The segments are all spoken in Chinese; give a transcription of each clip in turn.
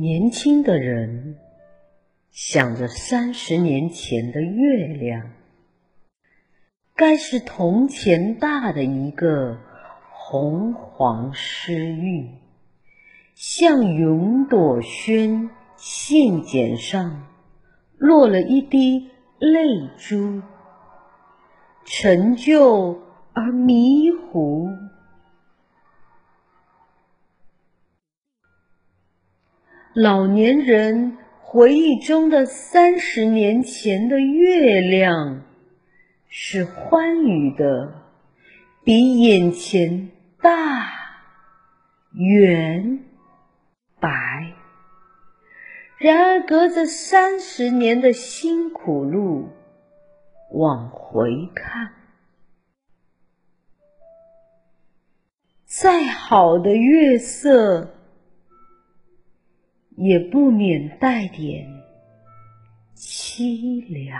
年轻的人想着三十年前的月亮，该是铜钱大的一个红黄诗韵，像云朵轩信笺上落了一滴泪珠，陈旧而迷糊。老年人回忆中的三十年前的月亮，是欢愉的，比眼前大、圆、白。然而，隔着三十年的辛苦路，往回看，再好的月色，也不免带点凄凉。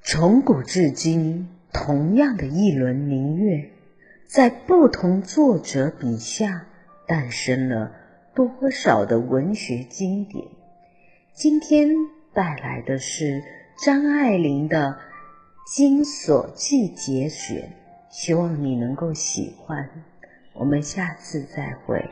从古至今，同样的一轮明月，在不同作者笔下，诞生了多少的文学经典。今天带来的是张爱玲的《金锁记》节选，希望你能够喜欢。我们下次再会。